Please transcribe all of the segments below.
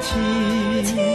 天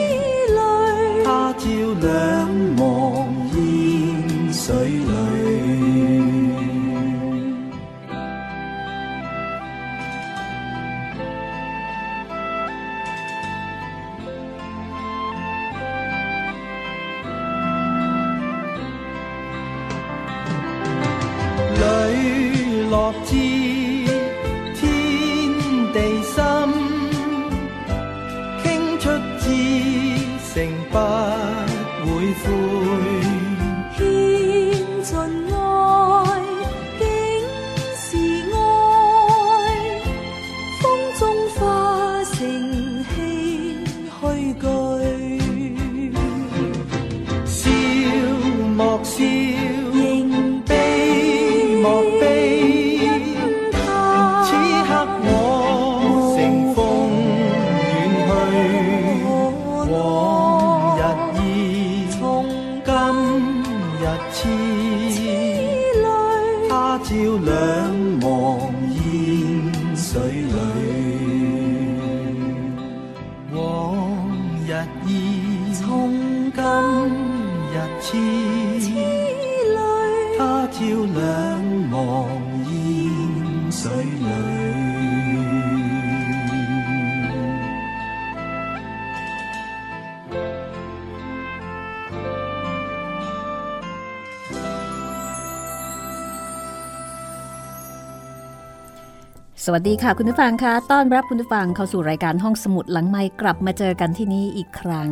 สวัสดีค่ะคุณผู้ฟังคะต้อนรับคุณผู้ฟังเข้าสู่รายการห้องสมุดหลังไม้กลับมาเจอกันที่นี่อีกครั้ง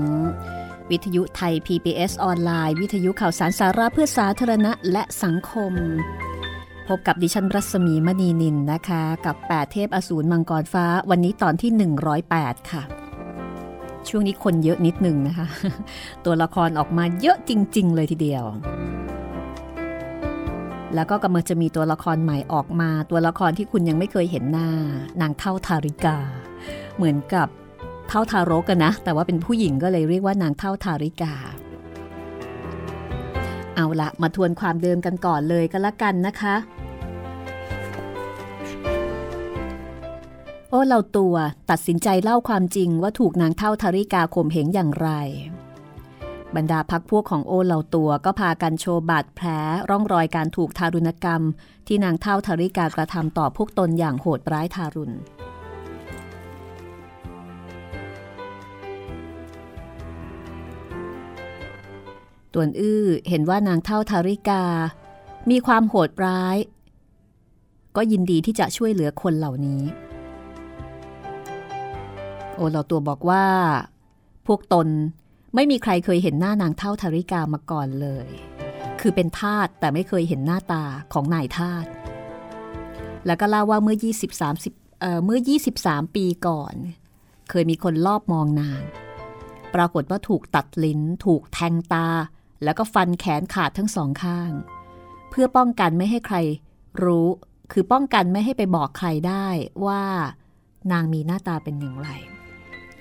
วิทยุไทย PBS ออนไลน์ วิทยุข่าวสารสาระเพื่อสาธารณะและสังคม พบกับดิฉันรัศมีมณีนินนะคะ กับ 8 เทพอสูรมังกรฟ้าวันนี้ตอนที่ 108 ค่ะ ช่วงนี้คนเยอะนิดหนึ่งนะคะ ตัวละครออกมาเยอะจริง ๆ เลยทีเดียว แล้วก็กำลังจะมีตัวละครใหม่ออกมา ตัวละครที่คุณยังไม่เคยเห็นหน้า นางเท่าทาริกา เหมือนกับเท่าทารกกันนะ แต่ว่าเป็นผู้หญิงก็เลยเรียกว่านางเท่าทาริกา เอาละมาทวนความเดิมกันก่อนเลยก็แล้วกันนะคะ โอ้เราตัวตัดสินใจเล่าความจริงว่าถูกนางเท่าทาริกาข่มเหงอย่างไร บรรดาพักพวกของโอเหล่าตัวก็พากันโชว์บาดแผลร่องรอยการถูกทารุณกรรม ที่นางเท่าทาริกากระทำต่อพวกตนอย่างโหดร้ายทารุณ ตวนอื้อเห็นว่านางเท่าทาริกา มีความโหดร้าย ก็ยินดีที่จะช่วยเหลือคนเหล่านี้ โอเหล่าตัวบอกว่า พวกตน ไม่มีใครเคยเห็นหน้านางเท่าธาริกามาก่อนเลย คือเป็นทาสแต่ไม่เคยเห็นหน้าตาของนายทาส แล้วก็เล่าว่าเมื่อ 20 30เอ่อเมื่อ 23 ปีก่อน เคยมีคนลอบมองนาง ปรากฏว่าถูกตัดลิ้น ถูกแทงตา แล้วก็ฟันแขนขาดทั้งสองข้าง เพื่อป้องกันไม่ให้ใครรู้ คือป้องกันไม่ให้ไปบอกใครได้ว่านางมีหน้าตาเป็นอย่างไร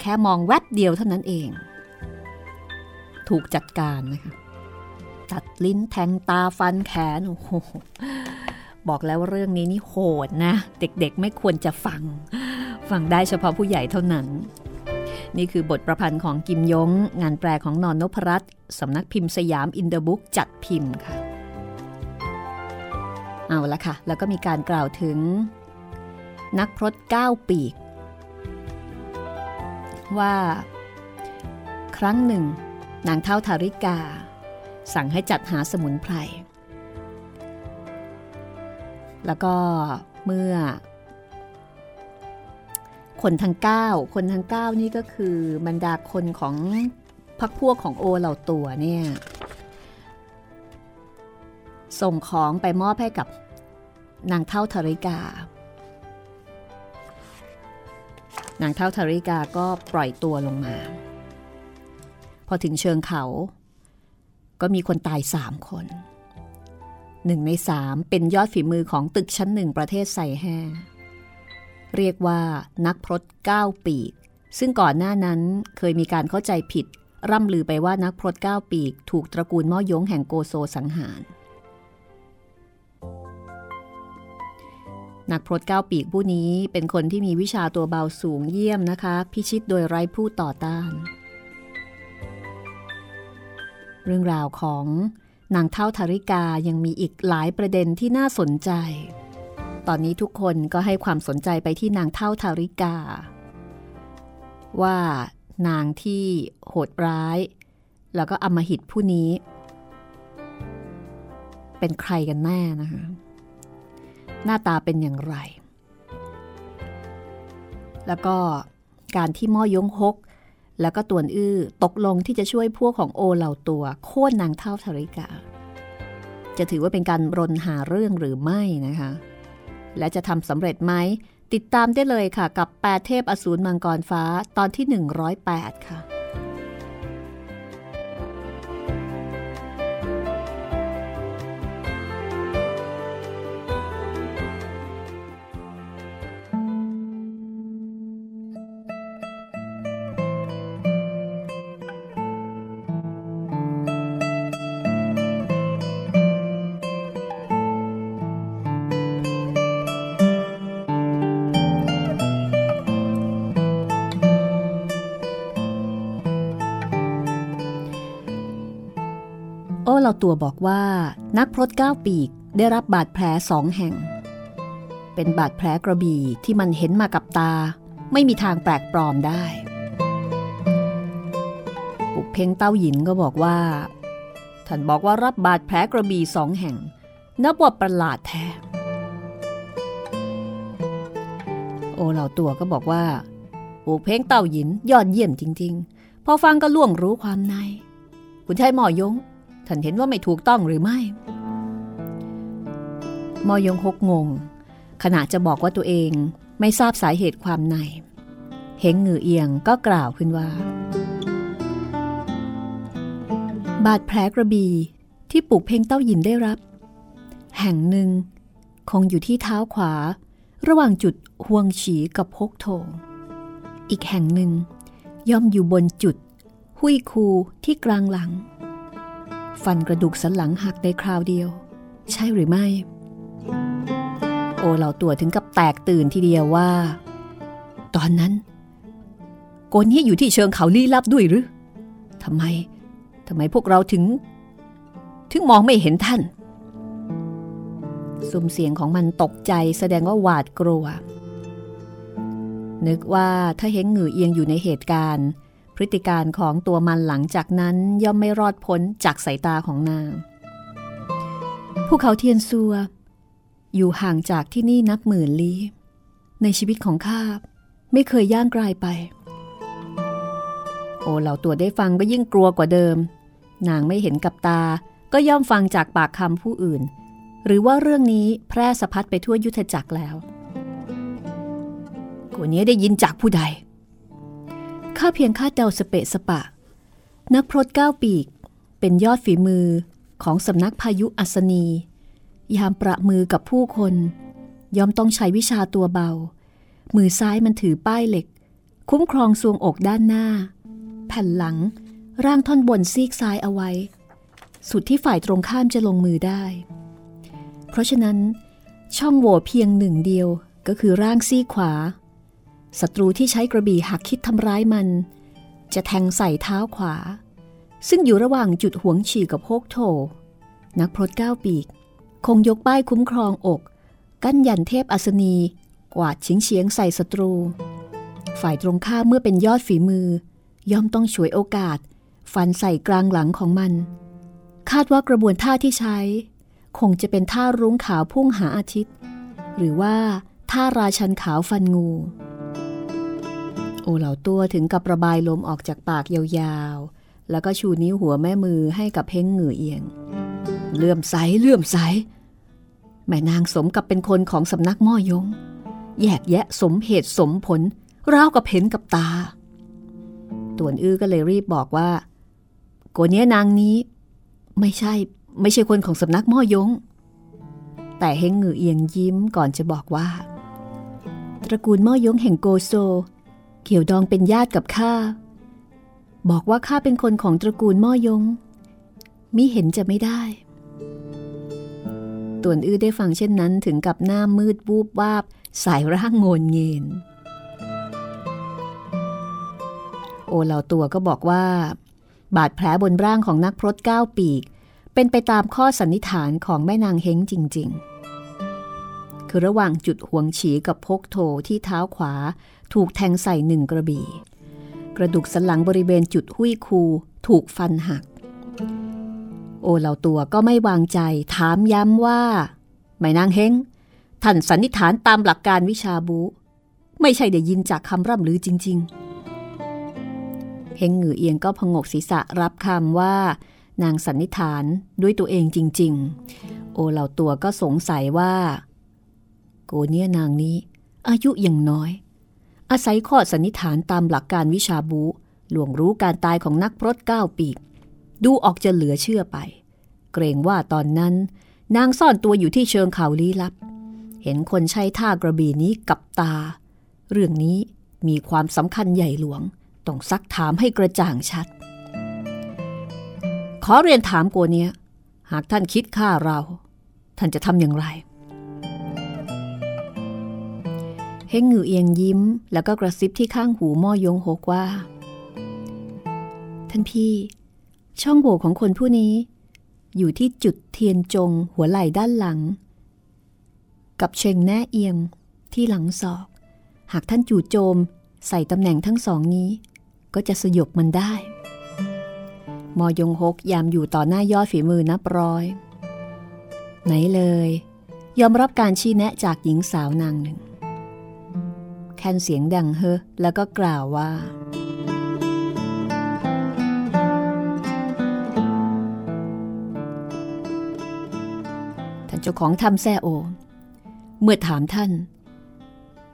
แค่มองแวบเดียวเท่านั้นเอง ถูกจัดการนะคะตัดลิ้นแทงตาฟันแขนโอ้โหบอกแล้วว่าเรื่องนี้นี่โหดนะ เด็กๆไม่ควรจะฟัง ฟังได้เฉพาะผู้ใหญ่เท่านั้น นี่คือบทประพันธ์ของกิมยง งานแปลของนอนนพรัตน์สำนักพิมพ์สยามอินเตอร์บุ๊กจัดพิมพ์ค่ะ เอาละค่ะ แล้วก็มีการกล่าวถึง นักพรตก้าปีก ว่า ครั้งหนึ่ง นางเท่าทาริกา สั่งให้จัดหาสมุนไพร แล้วก็เมื่อ คนทั้ง 9 คนทั้ง 9 นี่ก็คือบรรดาคนของพักพวกของโอเหล่าตัวเนี่ย ส่งของไปมอบให้กับนางเท่าธริกา นางเท่าธริกาก็ปล่อยตัวลงมา พอถึงเชิงเขา ก็มีคนตายสามคนหนึ่งในสามเป็นยอดฝีมือของตึกชั้นหนึ่งประเทศไซแห่เรียกว่านักพรตเก้าปีก ซึ่งก่อนหน้านั้นเคยมีการเข้าใจผิด ร่ำลือไปว่านักพรตเก้าปีก ถูกตระกูลม่อยงแห่งโกโซสังหาร นักพรตเก้าปีกผู้นี้เป็นคนที่มีวิชาตัวเบาสูงเยี่ยมนะคะ พิชิตโดยไร้ผู้ต่อต้าน เรื่องราวของนางเท่าธาริกายังมีอีกหลายประเด็นที่น่าสนใจ ตอนนี้ทุกคนก็ให้ความสนใจไปที่นางเท่าธาริกา ว่านางที่โหดร้าย แล้วก็อมหิตผู้นี้ เป็นใครกันแน่นะคะหน้าตาเป็นอย่างไร แล้วก็การที่ม่อยงฮก แล้วก็ตวนอื้อตกลงที่จะช่วยพวกของโอเหล่าตัว โค่นนางเท่าธาริกา จะถือว่าเป็นการรนหาเรื่องหรือไม่นะคะ และจะทำสำเร็จไหมติดตามได้เลยค่ะกับ 8 เทพอสูรมังกรฟ้าตอนที่ 108 ค่ะ เราตัวบอกว่า นักพรตเก้าปีกได้รับบาดแผลสองแห่ง เป็นบาดแผลกระบี่ที่มันเห็นมากับตา ไม่มีทางแปลกปลอมได้ ปุกเพ่งเต้าหยินก็บอกว่า ท่านบอกว่ารับบาดแผลกระบี่สองแห่ง นับว่าประหลาดแท้ โอเหล่าตัวก็บอกว่าปุกเพ่งเต้าหยินยอดเยี่ยมจริง ๆ พอฟังก็ล่วงรู้ความใน คุณชายหมอยง ท่านเห็นว่าไม่ถูกต้องหรือไม่ มอยงฮกงง ขณะจะบอกว่าตัวเองไม่ทราบสาเหตุความในเฮงเหงือเอียงก็กล่าวขึ้นว่า บาดแผลกระบีที่ปุกเพ่งเต้าหยินได้รับ แห่งหนึ่ง คงอยู่ที่เท้าขวา ระหว่างจุดห่วงฉีกับฮกโถง อีกแห่งหนึ่ง ย่อมอยู่บนจุด หุยคูที่กลางหลัง ฟันกระดูกสันหลังหักในคราวเดียว ใช่หรือไม่ โอเหล่าตัวถึงกับแตกตื่นทีเดียวว่า ตอนนั้น โกนี้อยู่ที่เชิงเขาลี้ลับด้วยหรือทำไมทำไมพวกเราถึง ถึงมองไม่เห็นท่านซุ้มเสียงของมันตกใจแสดงว่าหวาดกลัว นึกว่าถ้าเห็นหงือเอียงอยู่ในเหตุการณ์ พฤติการของตัวมันหลังจากนั้นย่อมไม่รอดพ้นจากสายตาของนาง ภูเขาเทียนซัว อยู่ห่างจากที่นี่นับหมื่นลี้ในชีวิตของข้าไม่เคยย่างไกลไป โอเหล่าตัวได้ฟังก็ยิ่งกลัวกว่าเดิม นางไม่เห็นกับตา ก็ย่อมฟังจากปากคำผู้อื่น หรือว่าเรื่องนี้แพร่สะพัดไปทั่วยุทธจักรแล้วกว่านี้ได้ยินจากผู้ใด ข้าเพียงคาดเดาสเปะสปะ นักพรตก้าวปีก เป็นยอดฝีมือของสำนักพายุอัศนี ยามประมือกับผู้คน ยอมต้องใช้วิชาตัวเบา มือซ้ายมันถือป้ายเหล็ก คุ้มครองทรวงอกด้านหน้า แผ่นหลังร่างท่อนบนซีกซ้ายเอาไว้ สุดที่ฝ่ายตรงข้ามจะลงมือได้ เพราะฉะนั้น ช่องโหว่เพียงหนึ่งเดียวก็คือร่างซีกขวา ศัตรูที่ใช้กระบี่หักคิดทำร้ายมัน จะแทงใส่เท้าขวา ซึ่งอยู่ระหว่างจุดหวงฉี่กับโฮกโถ นักพรตก้าวปีก คงยกป้ายคุ้มครองอก กั้นยันเทพอัศนี กวาดชิงเฉียงใส่ศัตรู ฝ่ายตรงข้ามเมื่อเป็นยอดฝีมือ ย่อมต้องฉวยโอกาส ฟันใส่กลางหลังของมัน คาดว่ากระบวนท่าที่ใช้ คงจะเป็นท่ารุ้งขาวพุ่งหาอาทิตย์ หรือว่าท่าราชันขาวฟันงู โอเหล่าตัวถึงกับระบายลมออกจากปากยาวๆ แล้วก็ชูนิ้วหัวแม่มือให้กับเพ้งเหงือเอียง เลื่อมใสเลื่อมใส แม่นางสมกับเป็นคนของสำนักม่อยง แยกแยะสมเหตุสมผลราวกับเห็นกับตา ตวนอื้อก็เลยรีบบอกว่าโกเนี้ยนางนี้ ไม่ใช่ไม่ใช่คนของสำนักม่อยง แต่เฮงเหงือเอียงยิ้มก่อนจะบอกว่า ตระกูลม่อยงแห่งโกโซ เกี่ยวดองเป็นญาติกับข้า บอกว่าข้าเป็นคนของตระกูลม่อยง มิเห็นจะไม่ได้ ตวนอื้อได้ฟังเช่นนั้นถึงกับหน้ามืดวูบวาบสายร่างโงนเงินโอเหล่าตัวก็บอกว่า บาดแผลบนร่างของนักพรตก้าวปีก เป็นไปตามข้อสันนิษฐานของแม่นางเฮงจริง ๆ คือระหว่างจุดห่วงฉีกับพกโถที่เท้าขวา ถูกแทงใส่หนึ่งกระบี่ กระดูกสันหลังบริเวณจุดหุ้ยคูถูกฟันหัก โอเหล่าตัวก็ไม่วางใจถามย้ำว่า ไม่นางเฮงท่านสันนิษฐานตามหลักการวิชาบูไม่ใช่ได้ยินจากคำร่ำลือจริง ๆ เฮงหงือเอียงก็พงกศีรษะรับคำว่า นางสันนิษฐานด้วยตัวเองจริง ๆ โอเหล่าตัวก็สงสัยว่า โกเนียนางนี้ อายุยังน้อย อาศัยข้อสันนิษฐานตามหลักการวิชาบูหลวงรู้การตายของนักพรตก้าปีก ดูออกจะเหลือเชื่อไป เกรงว่าตอนนั้น นางซ่อนตัวอยู่ที่เชิงเขาลี้ลับ เห็นคนใช้ท่ากระบี่นี้กับตา เรื่องนี้มีความสำคัญใหญ่หลวง ต้องซักถามให้กระจ่างชัด ขอเรียนถามโกเนี้ย หากท่านคิดฆ่าเรา ท่านจะทำอย่างไร เฮงหงือเอียงยิ้ม แล้วก็กระซิบที่ข้างหูม่อยงหกว่า ท่านพี่ ช่องโหว่ของคนผู้นี้ อยู่ที่จุดเทียนจงหัวไหล่ด้านหลัง กับเชงแน่เอียงที่หลังศอก หากท่านจู่โจมใส่ตำแหน่งทั้งสองนี้ ก็จะสยบมันได้ มอยงหกยามอยู่ต่อหน้ายอดฝีมือนับร้อย ไหนเลย ยอมรับการชี้แนะจากหญิงสาวนางหนึ่ง แคนเสียงดังเฮแล้วก็กล่าวว่า ท่านเจ้าของทำแซโอ เมื่อถามท่าน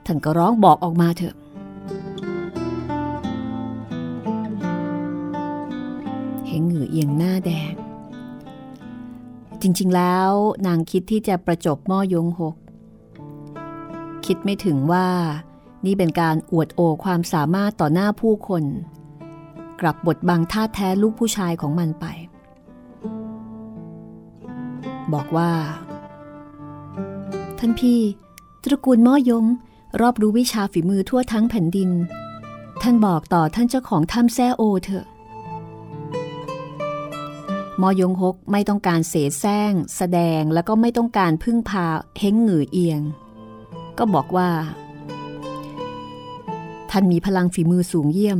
ท่านก็ร้องบอกออกมาเถอะเห็นเหงื่อเอียงหน้าแดง จริงๆแล้วนางคิดที่จะประจบม่อยงหก คิดไม่ถึงว่า นี่เป็นการอวดโอความสามารถต่อหน้าผู้คน กลับบทบังท่าแท้ลูกผู้ชายของมันไป บอกว่า ท่านพี่ ตระกูลม่อยง รอบรู้วิชาฝีมือทั่วทั้งแผ่นดิน ท่านบอกต่อท่านเจ้าของถ้ำแซ่โอเถอะมอยงฮกไม่ต้องการเสแสร้ง แสดงแล้วก็ไม่ต้องการพึ่งพาเฮงหงือเอียง ก็บอกว่า ท่านมีพลังฝีมือสูงเยี่ยม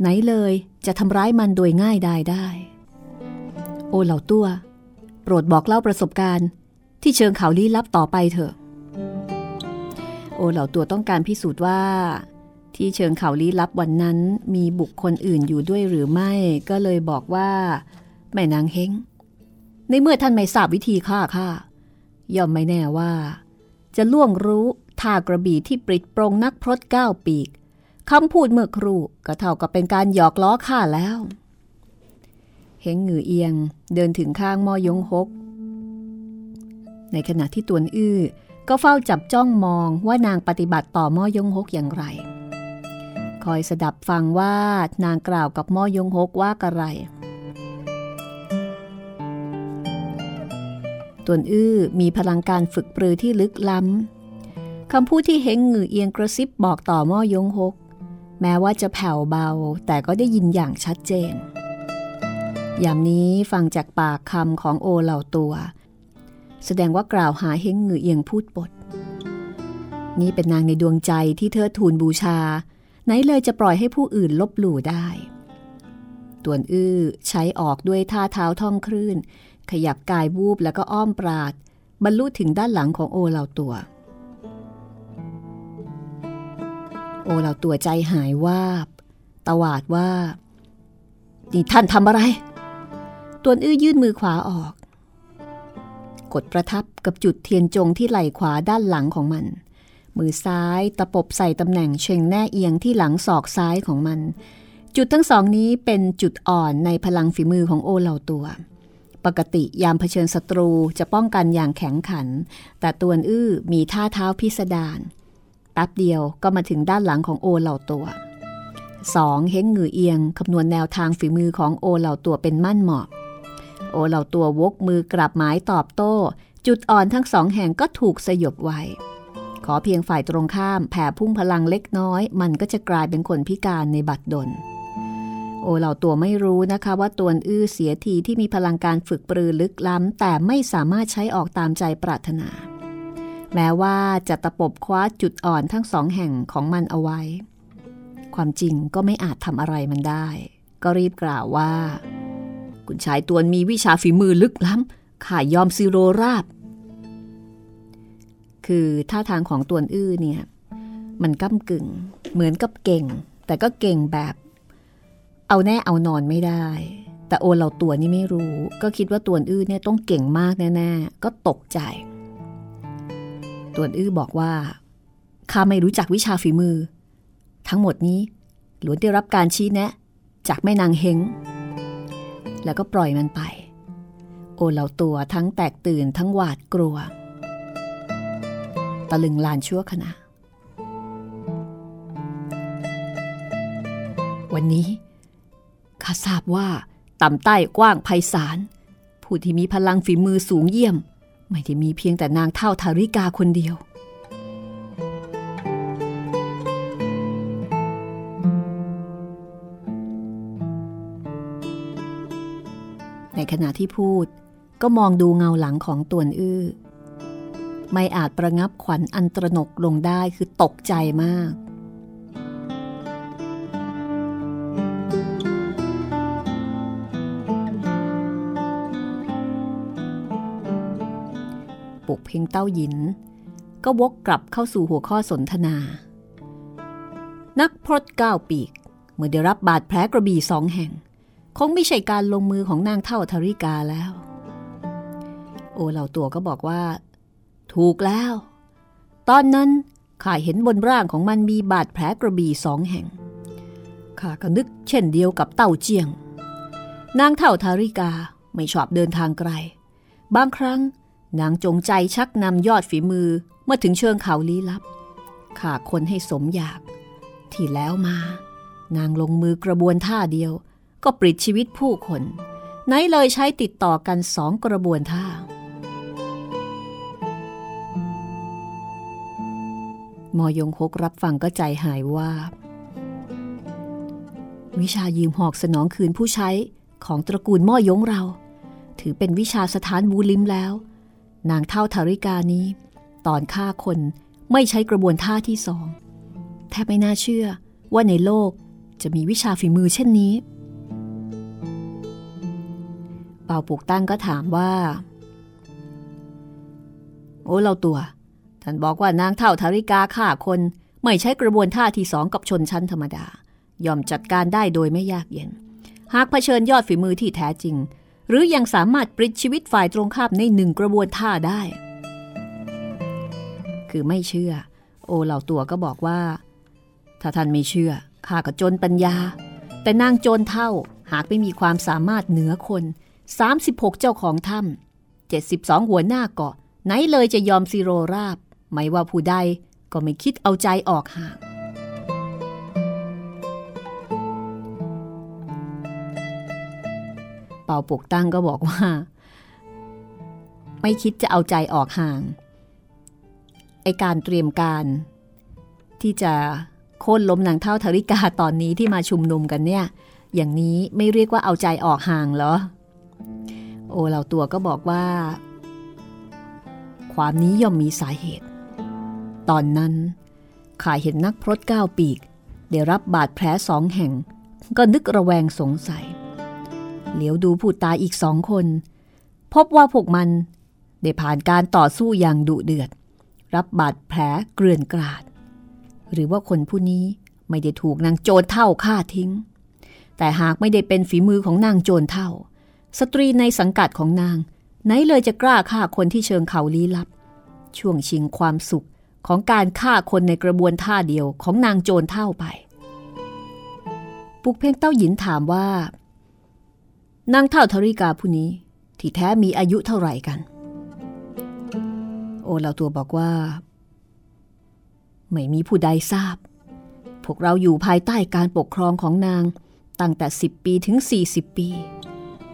ไหนเลยจะทำร้ายมันโดยง่ายได้ได้ โอเหล่าตัวโปรดบอกเล่าประสบการณ์ ที่เชิงเขาลี้ลับต่อไปเถอะ โอเหล่าตัวต้องการพิสูจน์ว่า ที่เชิงเขาลี้ลับวันนั้นมีบุคคลอื่นอยู่ด้วยหรือไม่ ก็เลยบอกว่า แม่นางเฮงในเมื่อท่านไม่ทราบวิธีฆ่าข้าย่อมไม่แน่ว่า จะล่วงรู้ท่ากระบี่ที่ปริดปรงนักพรตก้าวปีก คำพูดเมื่อครู่ก็เท่ากับเป็นการหยอกล้อข้าแล้ว เฮงหงือเอียงเดินถึงข้างมอยงฮก ในขณะที่ตวนอื้อก็เฝ้าจับจ้องมองว่านางปฏิบัติต่อมอยงฮกอย่างไร คอยสดับฟังว่านางกล่าวกับมอยงฮกว่ากระไรตวนอื้อมีพลังการฝึกปรือที่ลึกล้ำคำพูดที่เฮงหงือเอียงกระซิบบอกต่อม่อยงฮก แม้ว่าจะแผ่วเบาแต่ก็ได้ยินอย่างชัดเจน ยามนี้ฟังจากปากคำของโอเหล่าตัว แสดงว่ากล่าวหาเฮงหงือเอียงพูดบทนี่เป็นนางในดวงใจที่เธอทูลบูชา ไหนเลยจะปล่อยให้ผู้อื่นลบหลู่ได้ ตวนอื้อใช้ออกด้วยท่าเท้าท่องคลื่น ขยับกายวูบแล้วก็อ้อมปราด บรรลุถึงด้านหลังของโอเหล่าตัว โอเหล่าตัวใจหายวาบ ตวาดว่า นี่ท่านทำอะไรตัวอื้อยื่นมือขวาออก กดประทับกับจุดเทียนจงที่ไหล่ขวาด้านหลังของมัน มือซ้ายตะปบใส่ตำแหน่งเชงแน่เอียงที่หลังศอกซ้ายของมัน จุดทั้งสองนี้เป็นจุดอ่อนในพลังฝีมือของโอเหล่าตัวปกติยามเผชิญศัตรูจะป้องกันอย่างแข็งขัน แต่ตัวอื้อมีท่าเท้าพิสดาร แป๊บเดียวก็มาถึงด้านหลังของโอเหล่าตัว 2. เฮงหงือเอียงคำนวณแนวทางฝีมือของโอเหล่าตัวเป็นมั่นเหมาะ โอเหล่าตัววกมือกลับหมายตอบโต้ จุดอ่อนทั้งสองแห่งก็ถูกสยบไว้ ขอเพียงฝ่ายตรงข้ามแผ่พุ่งพลังเล็กน้อย มันก็จะกลายเป็นคนพิการในบัดดล โอเหล่าตัวไม่รู้นะคะว่าตัวอื้อเสียทีที่มีพลังการฝึกปรือลึกล้ำแต่ไม่สามารถใช้ออกตามใจปรารถนา แม้ว่าจะตะปบคว้าจุดอ่อนทั้งสองแห่งของมันเอาไว้ ความจริงก็ไม่อาจทำอะไรมันได้ ก็รีบกล่าวว่า คุณชายตวนมีวิชาฝีมือลึกล้ำข่ายอมซิโรราบ คือท่าทางของตวนอื้อเนี่ย มันก้ากึ่ง เหมือนกับเก่ง แต่ก็เก่งแบบ เอาแน่เอานอนไม่ได้แต่โอเราตัวนี่ไม่รู้ ก็คิดว่าตัวอื้อเนี่ยต้องเก่งมากแน่ๆ ก็ตกใจ ตัวอื้อบอกว่าข้าไม่รู้จักวิชาฝีมือ ทั้งหมดนี้หลวนได้รับการชี้แนะ จากแม่นางเฮงแล้วก็ปล่อยมันไป โอเหล่าตัวทั้งแตกตื่นทั้งหวาดกลัว ตะลึงลานชั่วขณะ วันนี้ข้าทราบว่าต่ำใต้กว้างไพศาลผู้ที่มีพลังฝีมือสูงเยี่ยม ไม่ได้มีเพียงแต่นางเท่าทาริกาคนเดียว ในขณะที่พูดก็มองดูเงาหลังของตวนอื้อ ไม่อาจประงับขวัญอันตรนกลงได้คือตกใจมาก กเพ่งเต้าหยิน ก็วกกลับเข้าสู่หัวข้อสนทนา นักพรตก้าวปีก เมื่อได้รับบาดแผลกระบี่สองแห่ง คงไม่ใช่การลงมือของนางเท่าธริกาแล้ว โอเหล่าตัวก็บอกว่า ถูกแล้ว ตอนนั้นข้าเห็นบนร่างของมันมีบาดแผลกระบี่สองแห่งข้าก็นึกเช่นเดียวกับเต่าเจียง นางเท่าธาริกาไม่ชอบเดินทางไกล บางครั้ง นางจงใจชักนำยอดฝีมือเมื่อถึงเชิงเขาลี้ลับข่าคนให้สมอยาก ที่แล้วมา นางลงมือกระบวนท่าเดียว ก็ปลิดชีวิตผู้คนไหนเลยใช้ติดต่อกันสองกระบวนท่า มอยงคกรับฟังก็ใจหายว่า วิชายืมหอกสนองคืนผู้ใช้ของตระกูลม่อยงเรา ถือเป็นวิชาสถานบูลิมแล้ว นางเท่าทาริกานี้ ตอนฆ่าคนไม่ใช้กระบวนท่าที่สอง แทบไม่น่าเชื่อว่าในโลกจะมีวิชาฝีมือเช่นนี้ เป่าปุกตั้งก็ถามว่า โอ้เราตัว ท่านบอกว่านางเท่าทาริกาฆ่าคนไม่ใช้กระบวนท่าที่สองกับชนชั้นธรรมดา ยอมจัดการได้โดยไม่ยากเย็น หากเผชิญยอดฝีมือที่แท้จริง หรือยังสามารถปลิดชีวิตฝ่ายตรงข้ามในหนึ่งกระบวนท่าได้ คือไม่เชื่อ โอเหล่าตัวก็บอกว่า ถ้าท่านไม่เชื่อข้าก็จนปัญญา แต่นางโจรเท่าหากไม่มีความสามารถเหนือคน 36 เจ้าของถ้ำ72 หัวหน้าเกาะ ไหนเลยจะยอมซีโรราบ ไม่ว่าผู้ใดก็ไม่คิดเอาใจออกห่างาปกตั้งก็บอกว่า ไม่คิดจะเอาใจออกห่าง ไอการเตรียมการ ที่จะโค่นล้มนางเท่าธริกาตอนนี้ที่มาชุมนุมกันเนี่ย อย่างนี้ไม่เรียกว่าเอาใจออกห่างเหรอ โอเราตัวก็บอกว่า ความนี้ย่อมมีสาเหตุ ตอนนั้นข่ายเห็นนักพรตก้าวปีก ได้รับบาดแผลสองแห่ง ก็นึกระแวงสงสัย เหลียวดูผู้ตายอีกสองคน พบว่าพวกมัน ได้ผ่านการต่อสู้อย่างดุเดือด รับบาดแผลเกลื่อนกราด หรือว่าคนผู้นี้ไม่ได้ถูกนางโจรเท่าฆ่าทิ้ง แต่หากไม่ได้เป็นฝีมือของนางโจรเท่า สตรีในสังกัดของนาง ไหนเลยจะกล้าฆ่าคนที่เชิงเขาลี้ลับ ช่วงชิงความสุขของการฆ่าคนในกระบวนท่าเดียวของนางโจรเท่าไป ปุกเพ่งเต้าหยินถามว่า นางเท่าธริกาผู้นี้ ที่แท้มีอายุเท่าไหร่กัน โอเราตัวบอกว่า ไม่มีผู้ใดทราบ พวกเราอยู่ภายใต้การปกครองของนางตั้งแต่ 10 ปีถึง 40 ปี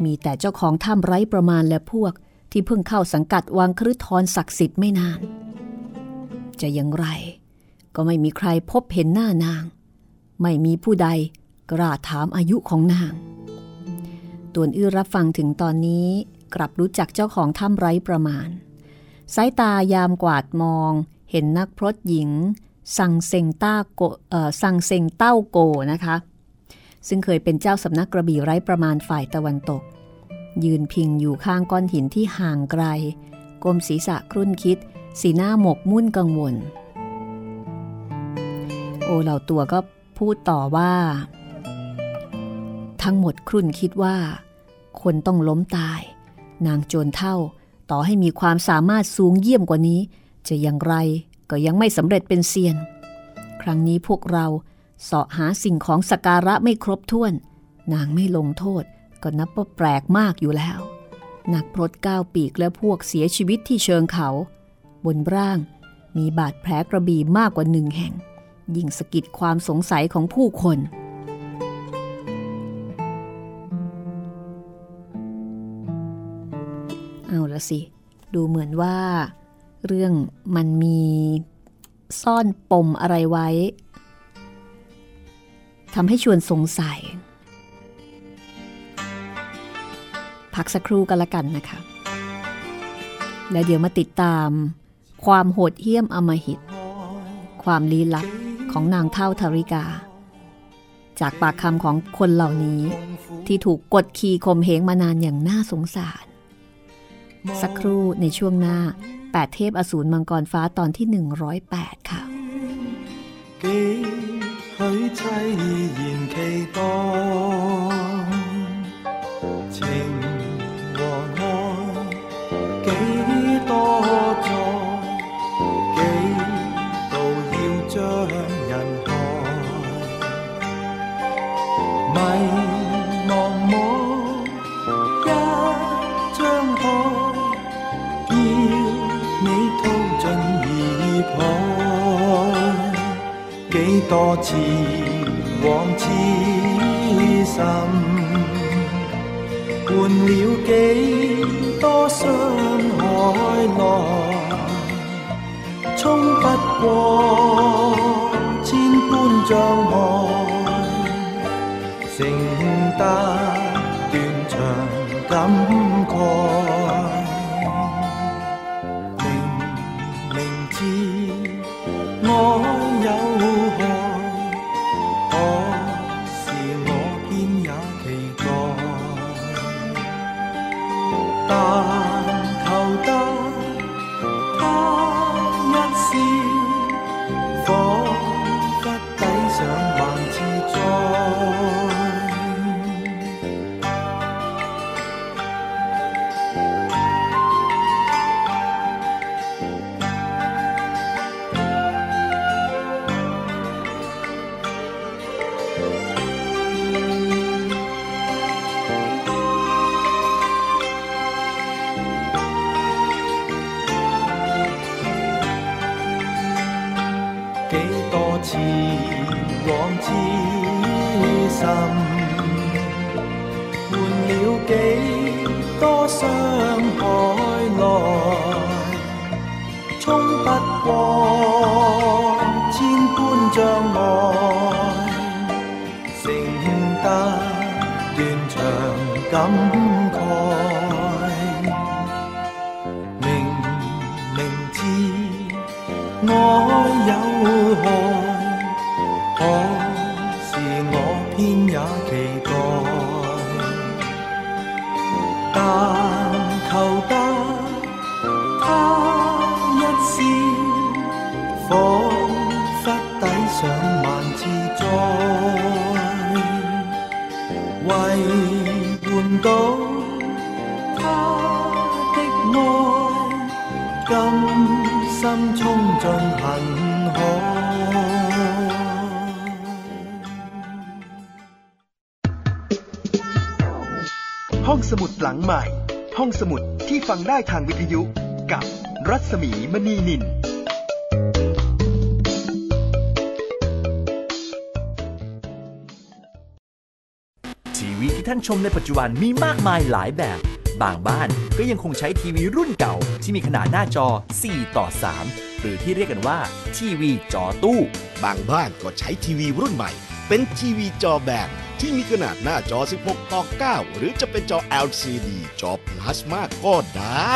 มีแต่เจ้าของถ้ำไร้ประมาณและพวกที่เพิ่งเข้าสังกัดวังครุทรศักดิ์สิทธิ์ไม่นาน จะอย่างไร ก็ไม่มีใครพบเห็นหน้านาง ไม่มีผู้ใดกล้าถามอายุของนาง ตวนอื้อรับฟังถึงตอนนี้ กลับรู้จักเจ้าของถ้ำไร้ประมาณ สายตายามกวาดมอง เห็นนักพรตหญิง สังเซงต้าโกสังเซงเต้าโกนะคะ ซึ่งเคยเป็นเจ้าสำนักกระบี่ไร้ประมาณฝ่ายตะวันตก ยืนพิงอยู่ข้างก้อนหินที่ห่างไกลกลมศีรษะครุ่นคิด สีหน้าหมกมุ่นกังวล โอเหล่าตัวก็พูดต่อว่า ทั้งหมดครุ่นคิดว่า คนต้องล้มตาย นางโจรเท่าต่อให้มีความสามารถสูงเยี่ยมกว่านี้ จะอย่างไรก็ยังไม่สำเร็จเป็นเซียน ครั้งนี้พวกเราเสาะหาสิ่งของสการะไม่ครบถ้วน นางไม่ลงโทษก็นับว่าแปลกมากอยู่แล้ว นักพรตก้าวปีกและพวกเสียชีวิตที่เชิงเขา บนร่างมีบาดแผลกระบี่มากกว่าหนึ่งแห่ง ยิ่งสะกิดความสงสัยของผู้คน เอาละสิ ดูเหมือนว่า เรื่องมันมีซ่อนปมอะไรไว้ทำให้ชวนสงสัย พักสักครู่กันละกันนะคะ แล้วเดี๋ยวมาติดตาม ความโหดเหี้ยมอมหิต ความลี้ลับของนางเท่าธริกา จากปากคำของคนเหล่านี้ ที่ถูกกดขี่ข่มเหงมานานอย่างน่าสงสาร สักครู่ในช่วงหน้า 8 เทพอสูรมังกรฟ้าตอนที่ 108 ค่ะ 几许凄然期待， 感觉。过千般障碍，承得断肠感慨。明明知爱有何？ ห้องสมุดหลังใหม่ ห้องสมุดที่ฟังได้ทางวิทยุกับรัศมีมณีนิน ทีวีที่ท่านชมในปัจจุบันมีมากมายหลายแบบ บางบ้านก็ยังคงใช้ทีวีรุ่นเก่า ที่มีขนาดหน้าจอ 4 ต่อ 3 หรือที่เรียกกันว่าทีวีจอตู้ บางบ้านก็ใช้ทีวีรุ่นใหม่ เป็นทีวีจอแบนที่มีขนาดหน้าจอ 16 ต่อ 9 หรือจะเป็นจอ LCD จอพลาสมาก็ได้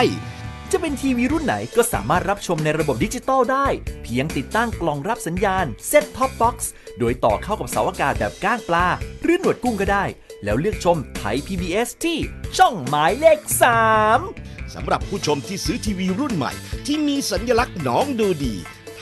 จะเป็นทีวีรุ่นไหนก็สามารถรับชมในระบบดิจิตอลได้ เพียงติดตั้งกล่องรับสัญญาณ set top box โดยต่อเข้ากับเสาอากาศแบบก้างปลา หรือหนวดกุ้งก็ได้ แล้วเลือกชมไทย PBS ที่ช่องหมายเลข 3สำหรับผู้ชมที่ซื้อทีวีรุ่นใหม่ ที่มีสัญลักษณ์น้องดูดี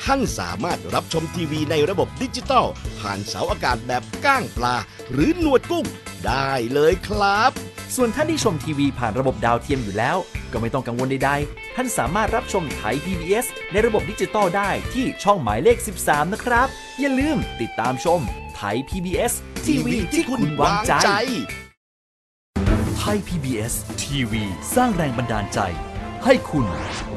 ท่านสามารถรับชมทีวีในระบบดิจิตอลผ่านเสาอากาศแบบก้างปลา หรือหนวดกุ้งได้เลยครับ ส่วนท่านที่ชมทีวีผ่านระบบดาวเทียมอยู่แล้ว ก็ไม่ต้องกังวลใดๆ ท่านสามารถรับชมไทย PBS ในระบบดิจิตอลได้ที่ช่องหมายเลข 13 นะครับ อย่าลืมติดตามชมไทย PBS ทีวีที่คุณวางใจ ไทย PBS ทีวีสร้างแรงบันดาลใจ ให้คุณ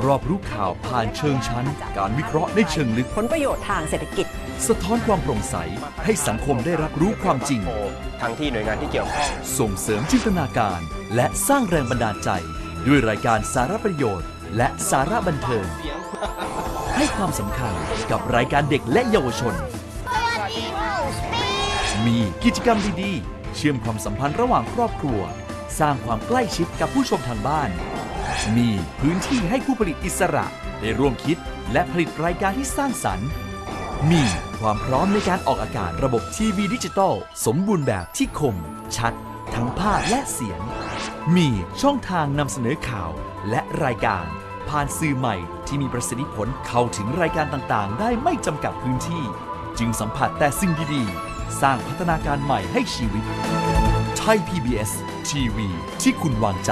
รอบรู้ข่าวผ่านเชิงชั้น การวิเคราะห์ในเชิงลึก ผลประโยชน์ทางเศรษฐกิจ สะท้อนความโปร่งใส ให้สังคมได้รับรู้ความจริง ทั้งที่หน่วยงานที่เกี่ยวข้อง ส่งเสริมจินตนาการ และสร้างแรงบันดาลใจ ด้วยรายการสาระประโยชน์ และสาระบันเทิง ให้ความสำคัญกับรายการเด็กและเยาวชน มีกิจกรรมดีๆ เชื่อมความสัมพันธ์ระหว่างครอบครัว สร้างความใกล้ชิดกับผู้ชมทางบ้าน มีพื้นที่ให้ผู้ผลิตอิสระได้ร่วมคิดและผลิตรายการที่สร้างสรรค์ มีความพร้อมในการออกอากาศระบบทีวีดิจิตอลสมบูรณ์แบบที่คม ชัด ทั้งภาพและเสียง มีช่องทางนำเสนอข่าวและรายการ ผ่านสื่อใหม่ที่มีประสิทธิผลเข้าถึงรายการต่างๆ ได้ไม่จำกัดพื้นที่ จึงสัมผัสแต่สิ่งดีๆ สร้างพัฒนาการใหม่ให้ชีวิตไทย PBS ทีวีที่คุณวางใจ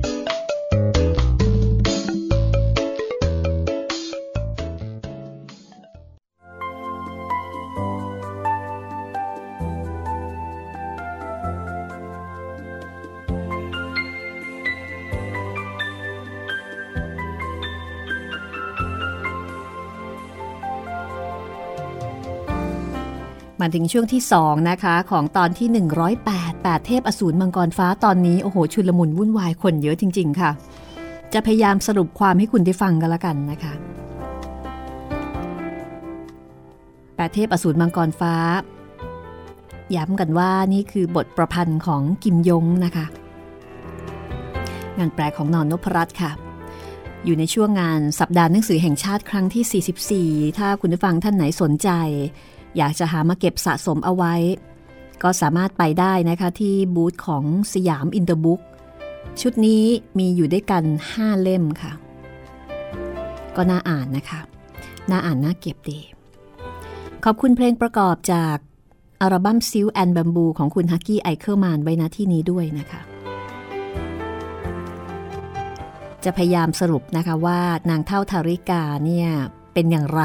มาถึงช่วงที่ 2 นะคะ ของตอนที่ 108 8 เทพอสูรมังกรฟ้าตอนนี้ โอ้โห ชุลมุนวุ่นวายคนเยอะจริง ๆ ค่ะ จะพยายามสรุปความให้คุณได้ฟังกันละกันนะคะแปดเทพอสูรมังกรฟ้า ย้ำกันว่านี่คือบทประพันธ์ของกิมยงนะคะ งานแปลของนอนนพรัตน์ค่ะอยู่ในช่วงงานสัปดาห์หนังสือแห่งชาติครั้งที่ 44 ถ้าคุณผู้ฟังท่านไหนสนใจ อยากจะหามาเก็บสะสมเอาไว้ ก็สามารถไปได้นะคะที่บูธของสยามอินเตอร์บุ๊กชุดนี้มีอยู่ด้วยกัน 5 เล่มค่ะ ก็น่าอ่านนะคะ น่าอ่านน่าเก็บดี ขอบคุณเพลงประกอบจากอัลบั้ม Silk and Bamboo ของคุณฮัคกี้ไอเคิลมานน์ไว้ณที่นี้ด้วยนะคะ จะพยายามสรุปนะคะว่านางเท่าทาริกาเนี่ยเป็นอย่างไร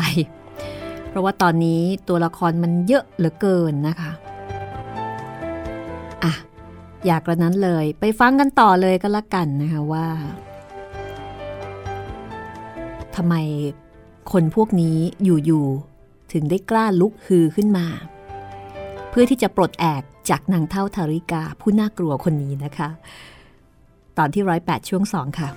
ราะว่าตอนนี้ตัวละครมันเยอะเหลือเกินนะคะอะอยากกระนั้นเลยไปฟังกันต่อเลยก็แล้วกันนะคะว่าทำไมคนพวกนี้อยู่ๆถึงได้กล้าลุกฮือขึ้นมา เพื่อที่จะปลดแอกจากนางเท่าทาริกาผู้น่ากลัวคนนี้นะคะ ตอนที่ร้อยแปดช่วงสองค่ะ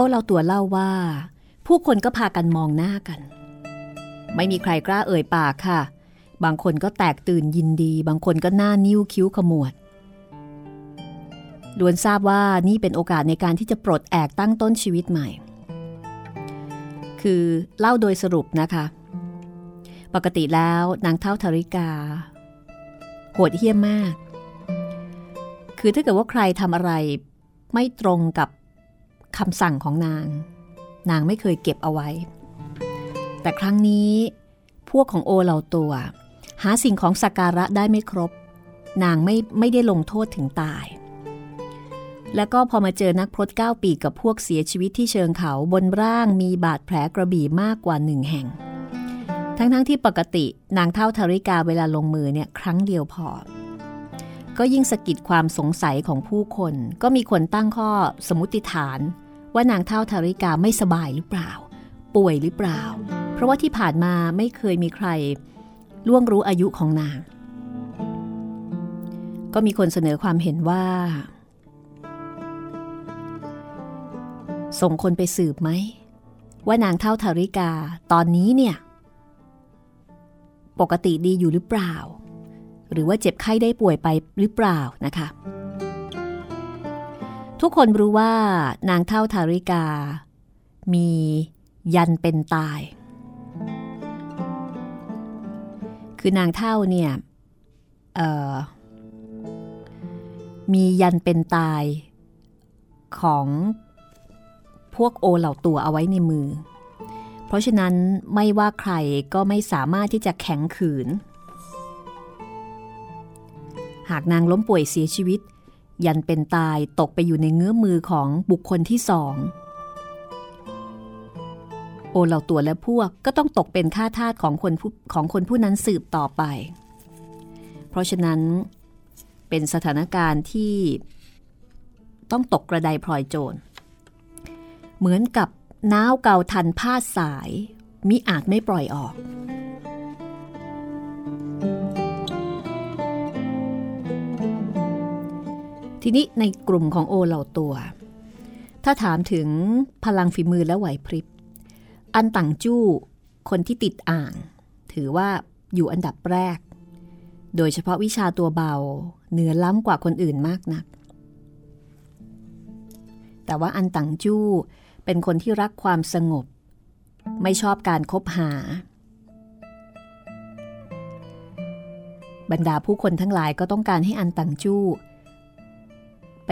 อ้เราตัวเล่าว่า ผู้คนก็พากันมองหน้ากัน ไม่มีใครกล้าเอ่ยปากค่ะ บางคนก็แตกตื่นยินดี บางคนก็หน้านิ้วคิ้วขมวดล้วนทราบว่านี่เป็นโอกาสในการที่จะปลดแอกตั้งต้นชีวิตใหม่ คือเล่าโดยสรุปนะคะ ปกติแล้วนางเท่าธาริกา โหดเหี้ยมมาก คือถ้าเกิดว่าใครทำอะไรไม่ตรงกับ คำสั่งของนาง นางไม่เคยเก็บเอาไว้ แต่ครั้งนี้พวกของโอเหล่าตัว หาสิ่งของสักการะได้ไม่ครบ นางไม่ไม่ได้ลงโทษถึงตาย แล้วก็พอมาเจอนักพรตเก้าปีกับพวกเสียชีวิตที่เชิงเขาบนร่างมีบาดแผลกระบี่มากกว่าหนึ่งแห่ง ทั้งๆทที่ปกตินางเท่าธาริกาเวลาลงมือเนี่ยครั้งเดียวพอก็ยิ่งสะกิดความสงสัยของผู้คน ก็มีคนตั้งข้อสมมติฐาน ว่านางเท่าธาริกาไม่สบายหรือเปล่า ป่วยหรือเปล่า เพราะว่าที่ผ่านมาไม่เคยมีใครล่วงรู้อายุของนาง ก็มีคนเสนอความเห็นว่า ส่งคนไปสืบไหม ว่านางเท่าธาริกาตอนนี้เนี่ย ปกติดีอยู่หรือเปล่า หรือว่าเจ็บไข้ได้ป่วยไปหรือเปล่านะคะ ทุกคนรู้ว่านางเท่าธาริกา มียันเป็นตาย คือนางเท่าเนี่ยมียันเป็นตายของพวกโอเหล่าตัวเอาไว้ในมือ เพราะฉะนั้นไม่ว่าใครก็ไม่สามารถที่จะแข็งขืน หากนางล้มป่วยเสียชีวิต ยันเป็นตายตกไปอยู่ในเงื้อมือของบุคคลที่สอง โอเหล่าตัวและพวกก็ต้องตกเป็นข้าทาสของคนของคนผู้นั้นสืบต่อไป เพราะฉะนั้นเป็นสถานการณ์ที่ต้องตกกระไดพลอยโจร เหมือนกับน้าวเกาทันผ้าสาย มิอาจไม่ปล่อยออก ทีนี้ในกลุ่มของโอเหล่าตัว ถ้าถามถึงพลังฝีมือและไหวพริบ อันต่างจู้คนที่ติดอ่าง ถือว่าอยู่อันดับแรก โดยเฉพาะวิชาตัวเบา เหนือล้ำกว่าคนอื่นมากนัก แต่ว่าอันต่างจู้เป็นคนที่รักความสงบ ไม่ชอบการคบหา บรรดาผู้คนทั้งหลายก็ต้องการให้อันต่างจู้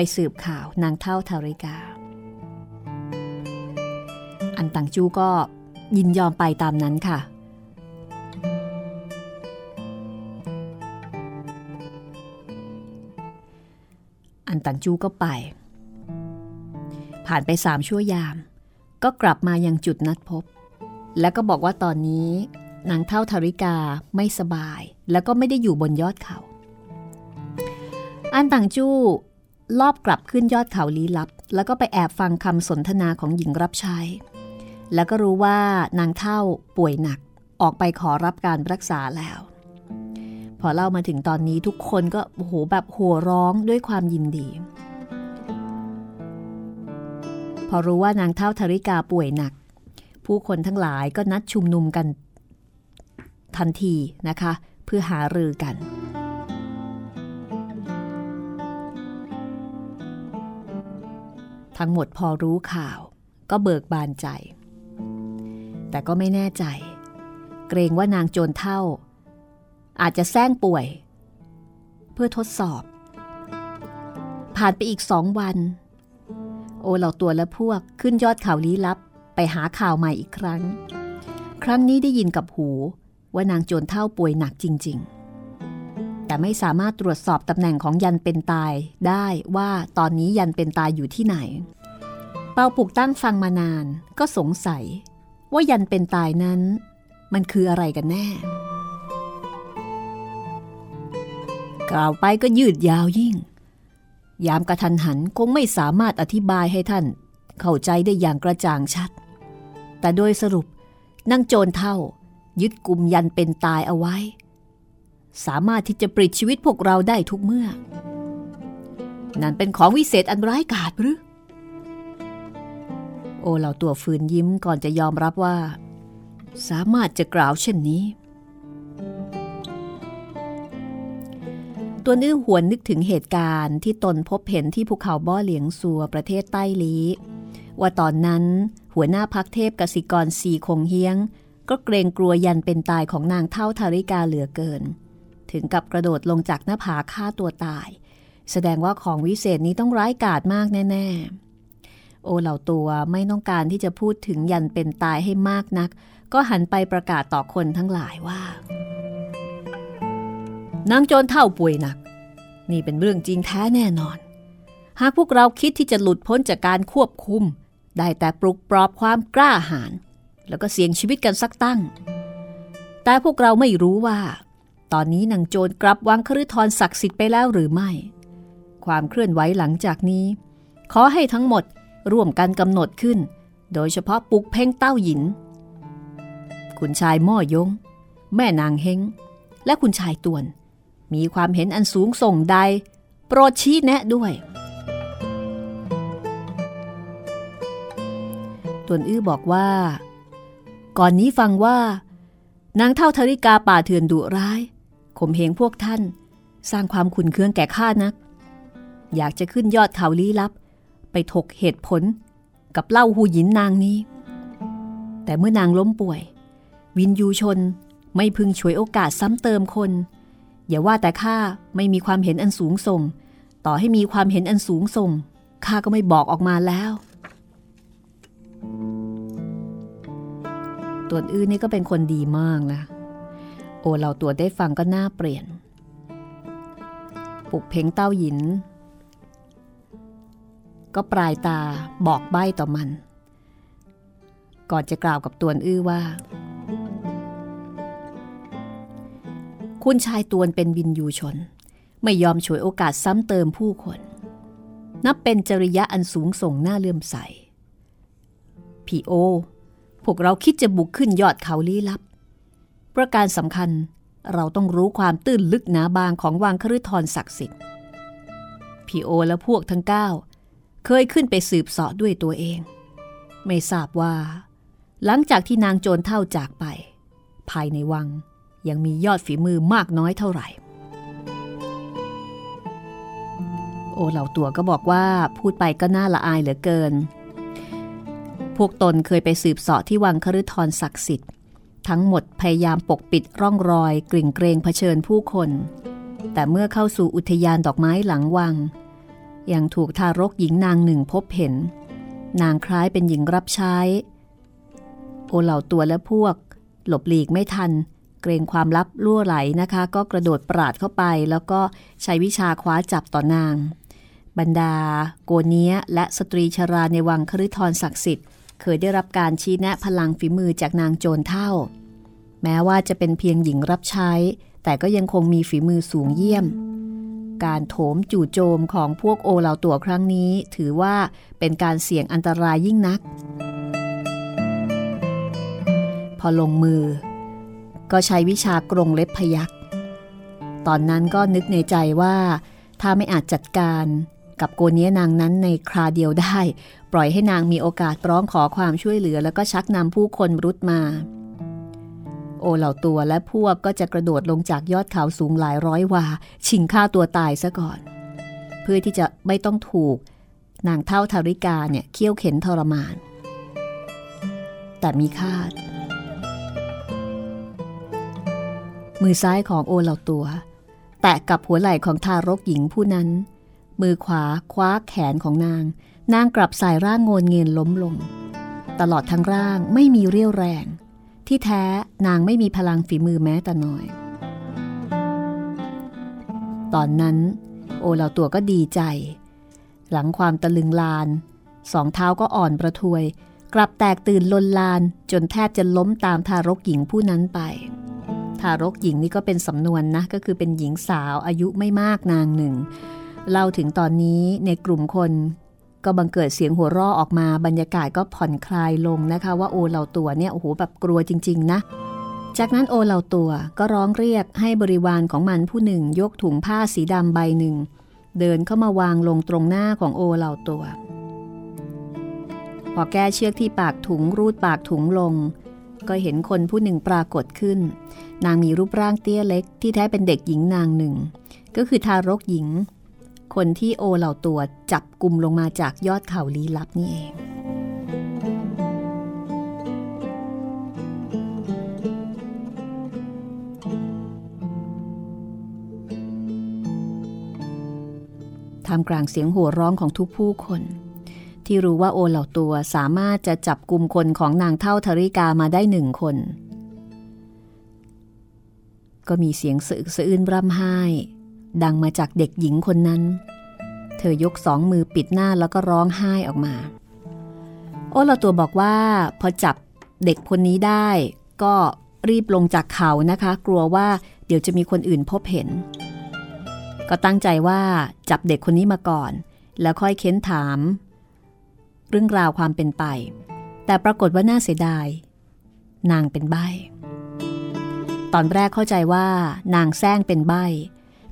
ไปสืบข่าวนางเท่าทาริกา อันต่างจูก็ยินยอมไปตามนั้นค่ะ อันตังจูก็ไป ผ่านไปสามชั่วยาม ก็กลับมายังจุดนัดพบ แล้วก็บอกว่าตอนนี้นางเท่าธาริกาไม่สบาย แล้วก็ไม่ได้อยู่บนยอดเขา อันตังจู ลอบกลับขึ้นยอดเขาลี้ลับ แล้วก็ไปแอบฟังคำสนทนาของหญิงรับใช้ แล้วก็รู้ว่านางเท่าป่วยหนักออกไปขอรับการรักษาแล้ว พอเล่ามาถึงตอนนี้ทุกคนก็โอ้โหแบบหัวร้องด้วยความยินดี พอรู้ว่านางเท่าธริกาป่วยหนัก ผู้คนทั้งหลายก็นัดชุมนุมกันทันทีนะคะ เพื่อหารือกัน ทั้งหมดพอรู้ข่าว ก็เบิกบานใจ แต่ก็ไม่แน่ใจ เกรงว่านางโจรเท่า อาจจะแซงป่วย เพื่อทดสอบ ผ่านไปอีกสองวัน โอเหล่าตัวและพวกขึ้นยอดเขาลี้ลับไปหาข่าวใหม่อีกครั้ง ครั้งนี้ได้ยินกับหูว่านางโจรเท่าป่วยหนักจริง แต่ไม่สามารถตรวจสอบตำแหน่งของยันเป็นตายได้ว่าตอนนี้ยันเป็นตายอยู่ที่ไหน เปาปุกตั้งฟังมานานก็สงสัย ว่ายันเป็นตายนั้น มันคืออะไรกันแน่ กล่าวไปก็ยืดยาวยิ่ง ยามกระทันหันคงไม่สามารถอธิบายให้ท่าน เข้าใจได้อย่างกระจ่างชัด แต่โดยสรุปนั่งโจรเท่า ยึดกลุ่มยันเป็นตายเอาไว้ สามารถที่จะปลิดชีวิตพวกเราได้ทุกเมื่อ นั่นเป็นของวิเศษอันร้ายกาจหรือ โอเหล่าตัวฟืนยิ้มก่อนจะยอมรับว่า สามารถจะกล่าวเช่นนี้ ตัวนื้อหวนนึกถึงเหตุการณ์ที่ตนพบเห็นที่ภูเขาบ้อเหลียงซัวประเทศใต้ลีว่าตอนนั้นหัวหน้าพักเทพกสิกรสีคงเฮียง ก็เกรงกลัวยันเป็นตายของนางเท่าทาริกาเหลือเกิน ถึงกับกระโดดลงจากหน้าผาฆ่าตัวตาย แสดงว่าของวิเศษนี้ต้องร้ายกาจมากแน่ ๆ โอเหล่าตัวไม่ต้องการที่จะพูดถึงยันเป็นตายให้มากนัก ก็หันไปประกาศต่อคนทั้งหลายว่านางโจรเท่าป่วยหนัก นี่เป็นเรื่องจริงแท้แน่นอน หากพวกเราคิดที่จะหลุดพ้นจากการควบคุม ได้แต่ปลุกปลอบความกล้าหาญแล้วก็เสี่ยงชีวิตกันสักตั้ง แต่พวกเราไม่รู้ว่า ตอนนี้นางโจรกลับวังคฤทรศักดิ์สิทธิ์ไปแล้วหรือไม่ ความเคลื่อนไหวหลังจากนี้ ขอให้ทั้งหมดร่วมกันกำหนดขึ้น โดยเฉพาะปุกเพ่งเต้าหยิน คุณชายม่อยง แม่นางเฮง และคุณชายตวน มีความเห็นอันสูงส่งใด โปรดชี้แนะด้วยตวนอื้อบอกว่า ก่อนนี้ฟังว่า นางเท่าธริกาป่าเถื่อนดุร้าย ข่มเหงพวกท่าน สร้างความขุนเคืองแก่ข้านัก อยากจะขึ้นยอดเขาลี้ลับ ไปถกเหตุผลกับเล่าหูหยินนางนี้ แต่เมื่อนางล้มป่วย วินยูชนไม่พึงฉวยโอกาสซ้ำเติมคน อย่าว่าแต่ข้าไม่มีความเห็นอันสูงส่ง ต่อให้มีความเห็นอันสูงส่งข้าก็ไม่บอกออกมาแล้วตัวอื้อนี่ก็เป็นคนดีมากนะ เราตัวได้ฟังก็น่าเปลี่ยน ปุกเพ่งเต้าหยิน ก็ปลายตาบอกใบ้ต่อมัน ก่อนจะกล่าวกับตัวอื้อว่า คุณชายตวนเป็นวินยูชน ไม่ยอมฉวยโอกาสซ้ำเติมผู้คน นับเป็นจริยะอันสูงส่งหน้าเลื่อมใส พีโอ พวกเราคิดจะบุกขึ้นยอดเขาลี้ลับ ประการสำคัญเราต้องรู้ความตื้นลึกหนาบางของวังคฤทรศักดิ์สิทธิ์พีโอและพวกทั้งเก้าเคยขึ้นไปสืบเสาะด้วยตัวเอง ไม่ทราบว่า หลังจากที่นางโจรเท่าจากไป ภายในวังยังมียอดฝีมือมากน้อยเท่าไหร่ โอเหล่าตัวก็บอกว่าพูดไปก็น่าละอายเหลือเกิน พวกตนเคยไปสืบเสาะที่วังคฤทรศักดิ์สิทธิ์ ทั้งหมดพยายามปกปิดร่องรอยกลิ่งเกรงเผชิญผู้คน แต่เมื่อเข้าสู่อุทยานดอกไม้หลังวัง ยังถูกทารกหญิงนางหนึ่งพบเห็น นางคล้ายเป็นหญิงรับใช้ โอเหล่าตัวและพวก หลบหลีกไม่ทัน เกรงความลับล่วไหลนะคะ ก็กระโดดปราดเข้าไป แล้วก็ใช้วิชาคว้าจับต่อนาง บรรดา โกเนียและสตรีชราในวังคฤทรศักดิ์สิทธิ์ เคยได้รับการชี้แนะพลังฝีมือจากนางโจรเท่า แม้ว่าจะเป็นเพียงหญิงรับใช้ แต่ก็ยังคงมีฝีมือสูงเยี่ยม การโถมจู่โจมของพวกโอเหล่าตัวครั้งนี้ ถือว่าเป็นการเสี่ยงอันตรายยิ่งนัก พอลงมือ ก็ใช้วิชากรงเล็บพยักตอนนั้นก็นึกในใจว่าถ้าไม่อาจจัดการกับโกเนียนางนั้นในคราเดียวได้ ปล่อยให้นางมีโอกาสร้องขอความช่วยเหลือแล้วก็ชักนำผู้คนรุดมา โอเหล่าตัวและพวกก็จะกระโดดลงจากยอดเขาสูงหลายร้อยวา ชิงฆ่าตัวตายซะก่อน เพื่อที่จะไม่ต้องถูก นางเท่าทาริกาเนี่ยเคี่ยวเข็นทรมาน แต่มีคาด มือซ้ายของโอเหล่าตัว แตะกับหัวไหล่ของทารกหญิงผู้นั้น มือขวาคว้าแขนของนาง นางกลับสายร่างโงนเงินล้มลง ตลอดทั้งร่างไม่มีเรี่ยวแรง ที่แท้นางไม่มีพลังฝีมือแม้แต่น้อย ตอนนั้น โอเหล่าตัวก็ดีใจ หลังความตะลึงลาน สองเท้าก็อ่อนประทวย กลับแตกตื่นลนลานจนแทบจะล้มตามทารกหญิงผู้นั้นไปทารกหญิงนี่ก็เป็นสำนวนนะ ก็คือเป็นหญิงสาวอายุไม่มากนางหนึ่ง เล่าถึงตอนนี้ในกลุ่มคน ก็บังเกิดเสียงหัวเราะออกมาบรรยากาศก็ผ่อนคลายลงนะคะ ว่าโอเหล่าตัวเนี่ยโอ้โหแบบกลัวจริง ๆ นะ จากนั้นโอเหล่าตัวก็ร้องเรียกให้บริวารของมันผู้หนึ่ง ยกถุงผ้าสีดำใบหนึ่ง เดินเข้ามาวางลงตรงหน้าของโอเหล่าตัว พอแก้เชือกที่ปากถุงรูดปากถุงลง ก็เห็นคนผู้หนึ่งปรากฏขึ้น นางมีรูปร่างเตี้ยเล็กที่แท้เป็นเด็กหญิงนางหนึ่ง ก็คือทารกหญิง คนที่โอเหล่าตัวจับกลุ่มลงมาจากยอดเขาลี้ลับนี่เองท่ามกลางเสียงหัวร้องของทุกผู้คน ที่รู้ว่าโอเหล่าตัวสามารถจะจับกลุ่มคนของนางเท่าธริกามาได้หนึ่งคน ก็มีเสียงสะอึกสะอื้นร่ำไห้ ดังมาจากเด็กหญิงคนนั้น เธอยกสองมือปิดหน้าแล้วก็ร้องไห้ออกมา โอเหล่าตัวบอกว่า พอจับเด็กคนนี้ได้ ก็รีบลงจากเขานะคะ กลัวว่าเดี๋ยวจะมีคนอื่นพบเห็น ก็ตั้งใจว่าจับเด็กคนนี้มาก่อน แล้วค่อยเค้นถาม เรื่องราวความเป็นไป แต่ปรากฏว่าน่าเสียดาย นางเป็นใบตอนแรกเข้าใจว่านางแซงเป็นใบ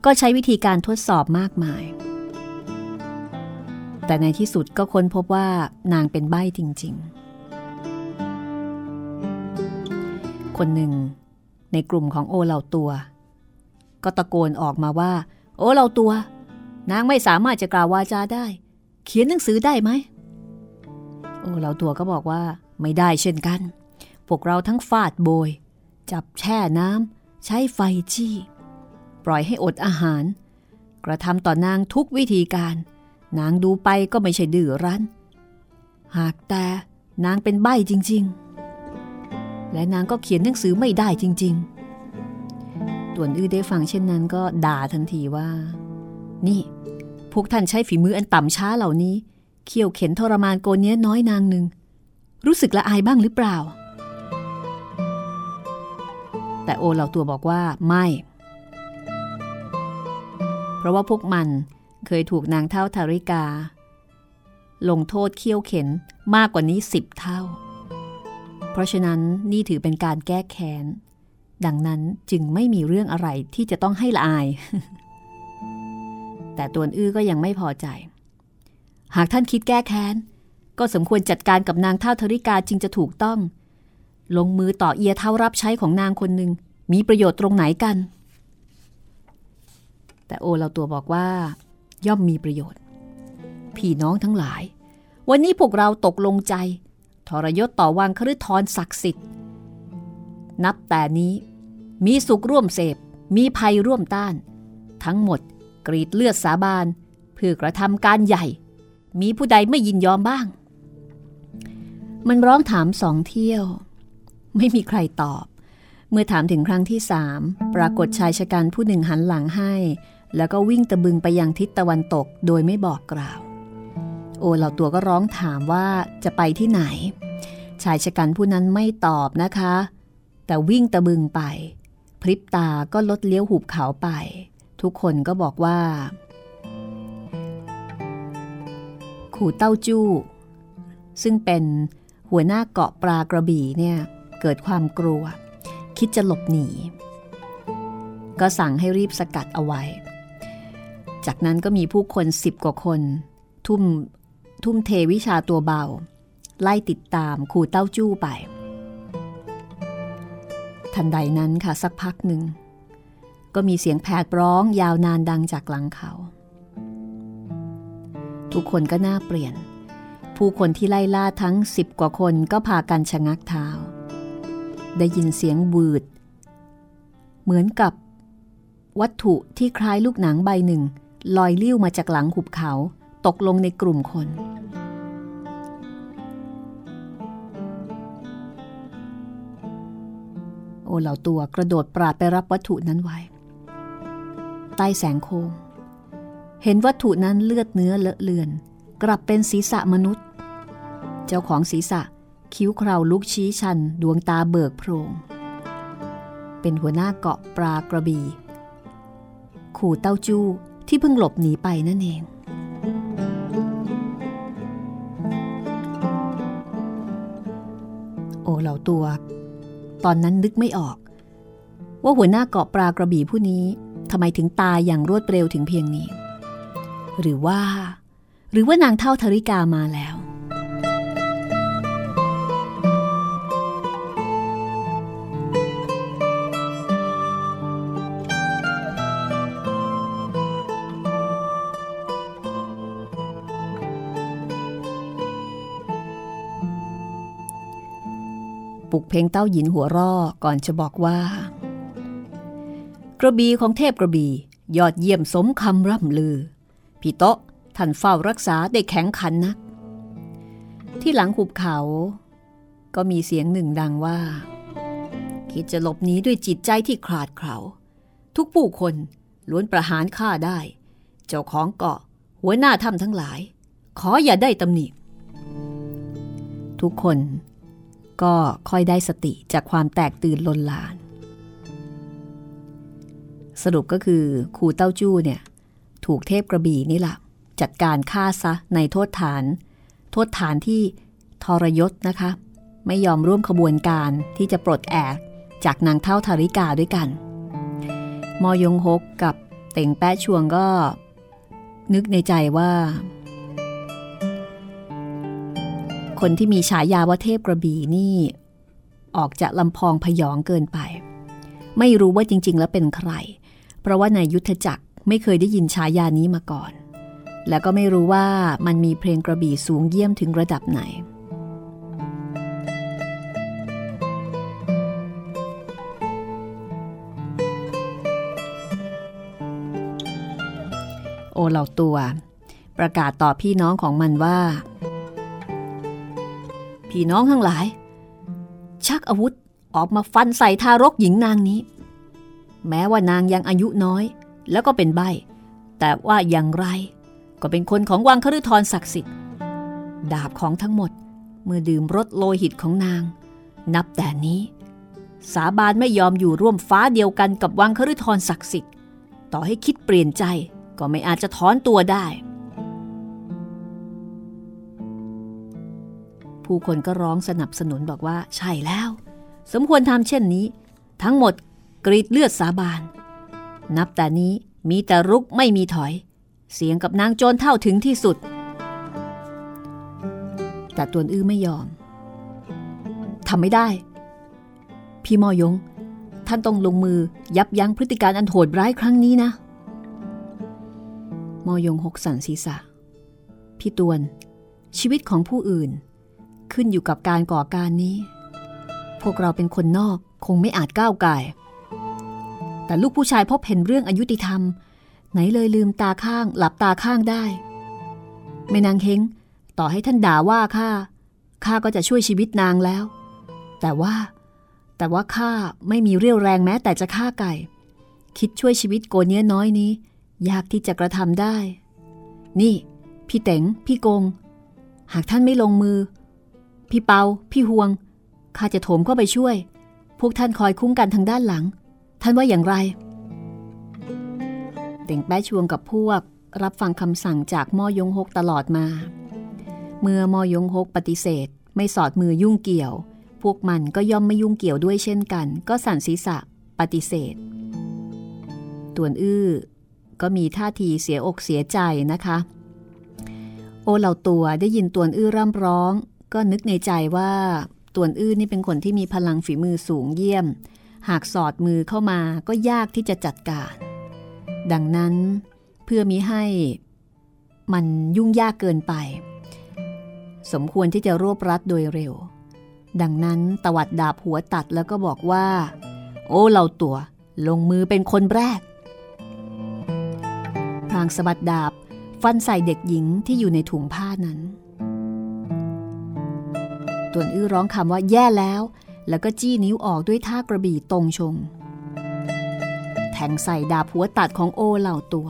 ก็ใช้วิธีการทดสอบมากมาย แต่ในที่สุดก็ค้นพบว่านางเป็นใบ้จริง ๆ คนหนึ่ง ในกลุ่มของโอเหล่าตัว ก็ตะโกนออกมาว่า โอ้เราตัว นางไม่สามารถจะกล่าววาจาได้ เขียนหนังสือได้ไหมโอ้เราตัวก็บอกว่าไม่ได้เช่นกัน พวกเราทั้งฟาดโบย จับแช่น้ำใช้ไฟจี้ ปล่อยให้อดอาหาร กระทำต่อนางทุกวิธีการ นางดูไปก็ไม่ใช่ดื้อรั้น หากแต่นางเป็นใบ้จริง ๆ และนางก็เขียนหนังสือไม่ได้จริง ๆ ต่วนอื้อได้ฟังเช่นนั้นก็ด่าทันทีว่า นี่ พวกท่านใช้ฝีมืออันต่ำช้าเหล่านี้ เขี่ยวเข็นทรมานโกเนี้ยน้อยนางหนึ่ง รู้สึกละอายบ้างหรือเปล่า แต่โอเหล่าตัวบอกว่าไม่ ราะว่าพวกมันเคยถูกนางเท่าทาริกา ลงโทษเคี่ยวเข็นมากกว่านี้สิบเท่า เพราะฉะนั้นนี่ถือเป็นการแก้แค้น ดังนั้นจึงไม่มีเรื่องอะไรที่จะต้องให้ละอาย แต่ตัวอื้อก็ยังไม่พอใจ หากท่านคิดแก้แค้น ก็สมควรจัดการกับนางเท่าธริกาจึงจะถูกต้อง ลงมือต่อเอียเท่ารับใช้ของนางคนหนึ่งมีประโยชน์ตรงไหนกัน แต่โอเราตัวบอกว่า ย่อมมีประโยชน์ พี่น้องทั้งหลาย วันนี้พวกเราตกลงใจ ทรยศต่อวังคฤทรศักดิ์สิทธิ์ นับแต่นี้ มีสุขร่วมเสพ มีภัยร่วมต้าน ทั้งหมดกรีดเลือดสาบานเพื่อกระทำการใหญ่ มีผู้ใดไม่ยินยอมบ้าง มันร้องถามสองเที่ยว ไม่มีใครตอบ เมื่อถามถึงครั้งที่สามปรากฏชายชะกันผู้หนึ่งหันหลังให้ แล้วก็วิ่งตะบึงไปยังทิศตะวันตกโดยไม่บอกกล่าว โอเหล่าตัวก็ร้องถามว่าจะไปที่ไหน ชายชะกันผู้นั้นไม่ตอบนะคะ แต่วิ่งตะบึงไป พริบตาก็ลดเลี้ยวหุบเขาไป ทุกคนก็บอกว่าขู่เต้าจู้ ซึ่งเป็นหัวหน้าเกาะปลากระบี่เนี่ยเกิดความกลัว คิดจะหลบหนี ก็สั่งให้รีบสกัดเอาไว้ จากนั้นก็มีผู้คนสิบกว่าคน ทุ่มทุ่มเทวิชาตัวเบา ไล่ติดตามขู่เต้าจู้ไป ทันใดนั้นค่ะสักพักหนึ่ง ก็มีเสียงแผดร้องยาวนานดังจากหลังเขา ทุกคนก็น่าเปลี่ยน ผู้คนที่ไล่ล่าทั้งสิบกว่าคนก็พากันชะงักเท้า ได้ยินเสียงวืด เหมือนกับวัตถุที่คล้ายลูกหนังใบหนึ่ง ลอยลิ้วมาจากหลังหุบเขาตกลงในกลุ่มคน โอเหล่าตัวกระโดดปราดไปรับวัตถุนั้นไว้ ใต้แสงโคม เห็นวัตถุนั้นเลือดเนื้อเลอะเลือน กลับเป็นศีรษะมนุษย์ เจ้าของศีรษะคิ้วเคราลุกชี้ชันดวงตาเบิกโพรง เป็นหัวหน้าเกาะปลากระบี่ขู่เต้าจู้ ที่เพิ่งหลบหนีไปนั่นเอง โอเหล่าตัว ตอนนั้นนึกไม่ออก ว่าหัวหน้าเกาะปลากระบี่ผู้นี้ทำไมถึงตายอย่างรวดเร็วถึงเพียงนี้ หรือว่า หรือว่านางเท่าธริกามาแล้ว ปุกเพลงเต้าหยินหัวร่อก่อนจะบอกว่า กระบีของเทพกระบียอดเยี่ยมสมคำร่ำลือ พี่โตะท่านเฝ้ารักษาได้แข็งขันนัก ที่หลังหุบเขา ก็มีเสียงหนึ่งดังว่า คิดจะหลบหนีด้วยจิตใจที่ขาดเขาทุกผู้คนล้วนประหารข้าได้ เจ้าของเกาะ หัวหน้าถ้ำทั้งหลาย ขออย่าได้ตำหนิทุกคน ก็ค่อยได้สติจากความแตกตื่นลนลาน สรุปก็คือครูเต้าจู้เนี่ย ถูกเทพกระบี่นี่แหละจัดการฆ่าซะในโทษฐาน โทษฐานที่ทรยศนะคะ ไม่ยอมร่วมขบวนการที่จะปลดแอกจากนางเท่าธาริกาด้วยกัน มอยงฮกกับเต่งแป๊ะชวงก็ นึกในใจว่า คนที่มีฉายาว่าเทพกระบี่นี่ ออกจะลำพองพยองเกินไป ไม่รู้ว่าจริง ๆ แล้วเป็นใคร เพราะว่าในยุทธจักรไม่เคยได้ยินฉายานี้มาก่อน แล้วก็ไม่รู้ว่ามันมีเพลงกระบี่สูงเยี่ยมถึงระดับไหนโอเหล่าตัว ประกาศต่อพี่น้องของมันว่า พี่น้องทั้งหลาย ชักอาวุธออกมาฟันใส่ทารกหญิงนางนี้ แม้ว่านางยังอายุน้อย แล้วก็เป็นใบ แต่ว่าอย่างไร ก็เป็นคนของวังคฤทรศักดิ์สิทธิ์ ดาบของทั้งหมดเมื่อดื่มรสโลหิตของนาง นับแต่นี้ สาบานไม่ยอมอยู่ร่วมฟ้าเดียวกันกับวังคฤทรศักดิ์สิทธิ์ ต่อให้คิดเปลี่ยนใจก็ไม่อาจจะถอนตัวได้ ผู้คนก็ร้องสนับสนุนบอกว่าใช่แล้ว สมควรทำเช่นนี้ ทั้งหมดกรีดเลือดสาบาน นับแต่นี้มีแต่รุกไม่มีถอย เสียงกับนางโจรเท่าถึงที่สุด แต่ตวนอื้อไม่ยอมทำไม่ได้ พี่มอยง ท่านต้องลงมือยับยั้งพฤติการอันโหดร้ายครั้งนี้นะ มอยงหกสันศีรษะ พี่ตวน ชีวิตของผู้อื่น ขึ้นอยู่กับการก่อการนี้ พวกเราเป็นคนนอกคงไม่อาจก้าวไก่แต่ลูกผู้ชายพบเห็นเรื่องอายุติธรรม ไหนเลยลืมตาข้าง หลับตาข้างได้ไม่นางเฮงต่อให้ท่านด่าว่าข้าข้าก็จะช่วยชีวิตนางแล้ว แต่ว่า แต่ว่าข้าไม่มีเรี่ยวแรงแม้แต่จะฆ่าไก่ คิดช่วยชีวิตโกเนี้ยน้อยนี้ ยากที่จะกระทำได้ นี่ พี่เต๋งพี่กง หากท่านไม่ลงมือ พี่เปา พี่ฮวง ข้าจะโถมเข้าไปช่วย พวกท่านคอยคุ้มกันทางด้านหลัง ท่านว่าอย่างไร เต่งแป้ชวงกับพวกรับฟังคำสั่งจากม่อยงฮกตลอดมา เมื่อม่อยงฮกปฏิเสธ ไม่สอดมือยุ่งเกี่ยว พวกมันก็ย่อมไม่ยุ่งเกี่ยวด้วยเช่นกัน ก็สั่นศีรษะปฏิเสธ ตวนอื้อ ก็มีท่าทีเสียอกเสียใจนะคะ โอเหล่าตัวได้ยินตวนอื้อร่ำร้อง ก็นึกในใจว่าตวนอื้อนี่เป็นคนที่มีพลังฝีมือสูงเยี่ยม หากสอดมือเข้ามาก็ยากที่จะจัดการ ดังนั้นเพื่อมิให้มันยุ่งยากเกินไป สมควรที่จะรวบรัดโดยเร็ว ดังนั้นตวัดดาบหัวตัดแล้วก็บอกว่า โอ้เราตัว ลงมือเป็นคนแรกพรางสะบัดดาบฟันใส่เด็กหญิงที่อยู่ในถุงผ้านั้น ตวนอื้อร้องคำว่าแย่แล้ว แล้วก็จี้นิ้วออกด้วยท่ากระบี่ตรงชง แทงใส่ดาบหัวตัดของโอเหล่าตัว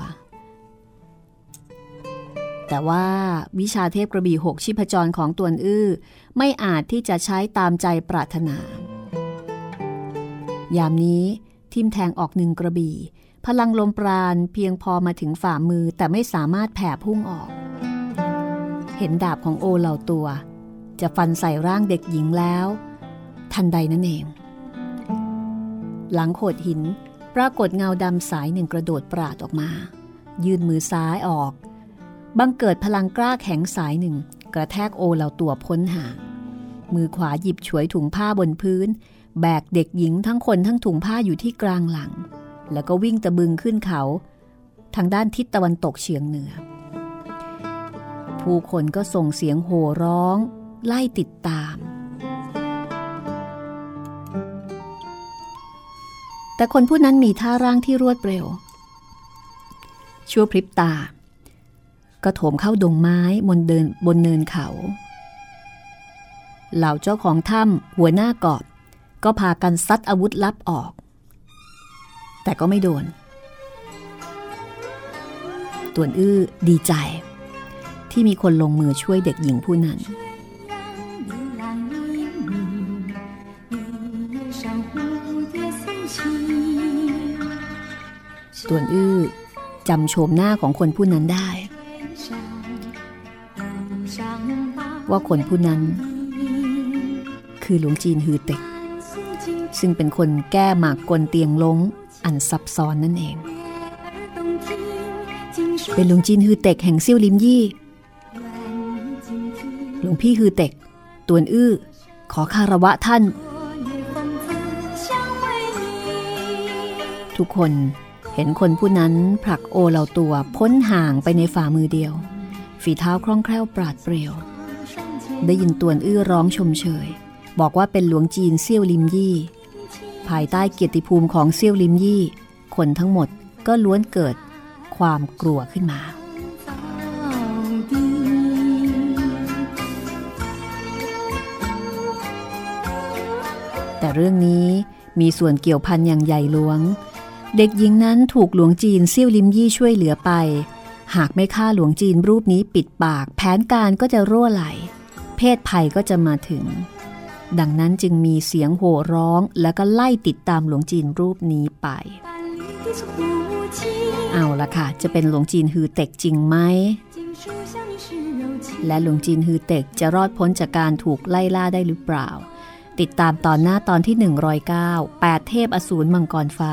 แต่ว่าวิชาเทพกระบี่หกชิพจรของตวนอื้อ ไม่อาจที่จะใช้ตามใจปรารถนา ยามนี้ทิมแทงออกหนึ่งกระบี่ พลังลมปราณเพียงพอมาถึงฝ่ามือแต่ไม่สามารถแผ่พุ่งออก เห็นดาบของโอเหล่าตัว จะฟันใส่ร่างเด็กหญิงแล้ว ทันใดนั่นเอง หลังโขดหินปรากฏเงาดำสายหนึ่งกระโดดปราดออกมา ยื่นมือซ้ายออก บังเกิดพลังกล้าแข็งสายหนึ่ง กระแทกโอเหล่าตัวพ้นห่างมือขวาหยิบฉวยถุงผ้าบนพื้น แบกเด็กหญิงทั้งคนทั้งถุงผ้าอยู่ที่กลางหลัง แล้วก็วิ่งตะบึงขึ้นเขา ทางด้านทิศตะวันตกเฉียงเหนือ ผู้คนก็ส่งเสียงโห่ร้อง ไล่ติดตาม แต่คนผู้นั้นมีท่าร่างที่รวดเร็ว ชั่วพริบตา ก็โถมเข้าดงไม้บนเดินบนเนินเขา เหล่าเจ้าของถ้ำหัวหน้ากอบก็พากันซัดอาวุธลับออก แต่ก็ไม่โดนตวนอื้อดีใจที่มีคนลงมือช่วยเด็กหญิงผู้นั้น ตวนอื้อจำโฉมหน้าของคนผู้นั้นได้ ว่าคนผู้นั้น คือหลวงจีนฮือเต็ก ซึ่งเป็นคนแก้หมากกลเตียงล้งอันซับซ้อนนั่นเอง เป็นหลวงจีนฮือเต็กแห่งเซี่ยวลิมยี่หลวงพี่ฮือเต็กตวนอื้อขอคารวะท่าน ทุกคน เห็นคนผู้นั้นผลักโอเหล่าตัวพ้นห่างไปในฝ่ามือเดียว ฝีเท้าคล่องแคล่วปราดเปรียว ได้ยินตวนอื้อร้องชมเชย บอกว่าเป็นหลวงจีนเซี่ยวลิมยี่ ภายใต้เกียรติภูมิของเซี่ยวลิมยี่ คนทั้งหมดก็ล้วนเกิดความกลัวขึ้นมา แต่เรื่องนี้มีส่วนเกี่ยวพันอย่างใหญ่หลวง เด็กหญิงนั้นถูกหลวงจีนเซี่ยวลิมยี่ช่วยเหลือไป หากไม่ฆ่าหลวงจีนรูปนี้ปิดปาก แผนการก็จะรั่วไหล เพศภัยก็จะมาถึง ดังนั้นจึงมีเสียงโห่ร้องแล้วก็ไล่ติดตามหลวงจีนรูปนี้ไป เอาละค่ะ จะเป็นหลวงจีนฮือเต็กจริงไหมและหลวงจีนฮือเต็กจะรอดพ้นจากการถูกไล่ล่าได้หรือเปล่า ติดตามตอนหน้าตอนที่ 109 8 เทพอสูรมังกรฟ้า